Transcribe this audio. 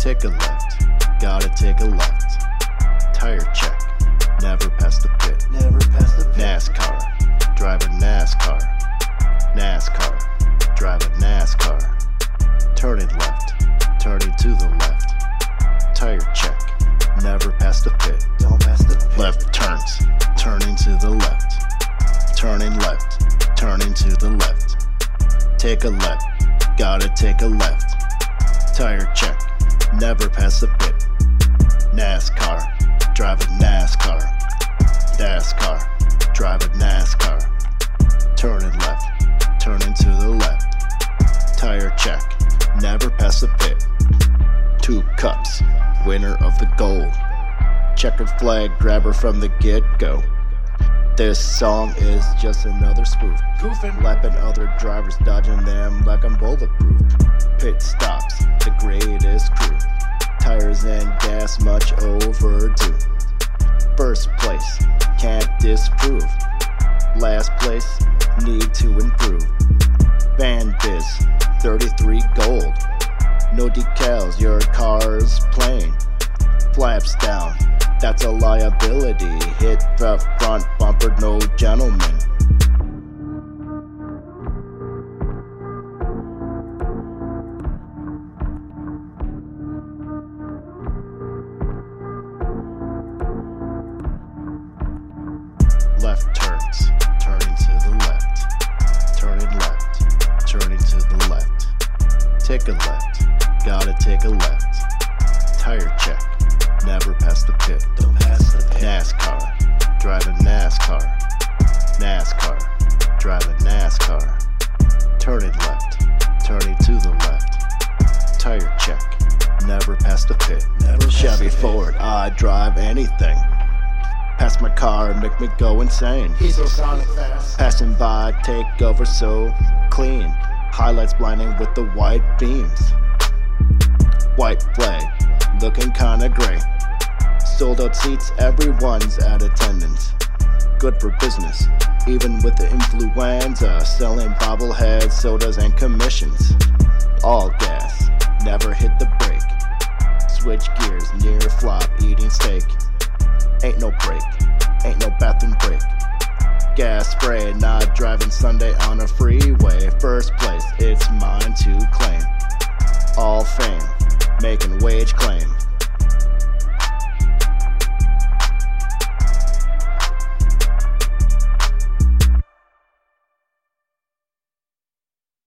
Take a left, gotta take a left. Tire check, never past the pit. Never past the pit. NASCAR, drive a NASCAR. NASCAR, drive a NASCAR. Turning left, turning to the left. Tire check, never past the pit. Don't pass the pit. Left turns, turning to the left. Turning left, turning to the left. Take a left, gotta take a left. Tire check, never pass a pit. NASCAR, drive a NASCAR. NASCAR, drive a NASCAR. Turning left, turning to the left. Tire check, never pass a pit. Two cups, winner of the gold. Checkered flag grabber from the get go. This song is just another spoof. Goofing. Lapping other drivers, dodging them like I'm bulletproof. Pit stops, the greatest Tires and gas much overdue. First place, can't disprove. Last place, need to improve. Van Biz, 33 gold. No decals, your car's plain. Flaps down, that's a liability. Hit the front bumper, no gentleman. Left turns, turning to the left. Turning left, turning to the left. Take a left, gotta take a left. Tire check, never pass the pit. Don't pass the pit. NASCAR, drive a NASCAR. NASCAR, drive a NASCAR. Turning left, turning to the left. Tire check, never pass the pit. Never Chevy the pit. Ford, I drive anything. Pass my car, and make me go insane. He's so sonic fast. Passing by, take over so clean. Highlights blinding with the white beams. White flag, looking kinda gray. Sold out seats, everyone's at attendance. Good for business, even with the influenza. Selling bobbleheads, sodas, and commissions. All gas, never hit the brake. Switch gears, near flop, eating steak. Ain't no break, ain't no bathroom break. Gas spray, not driving Sunday on a freeway. First place, it's mine to claim. All fame, making wage claim.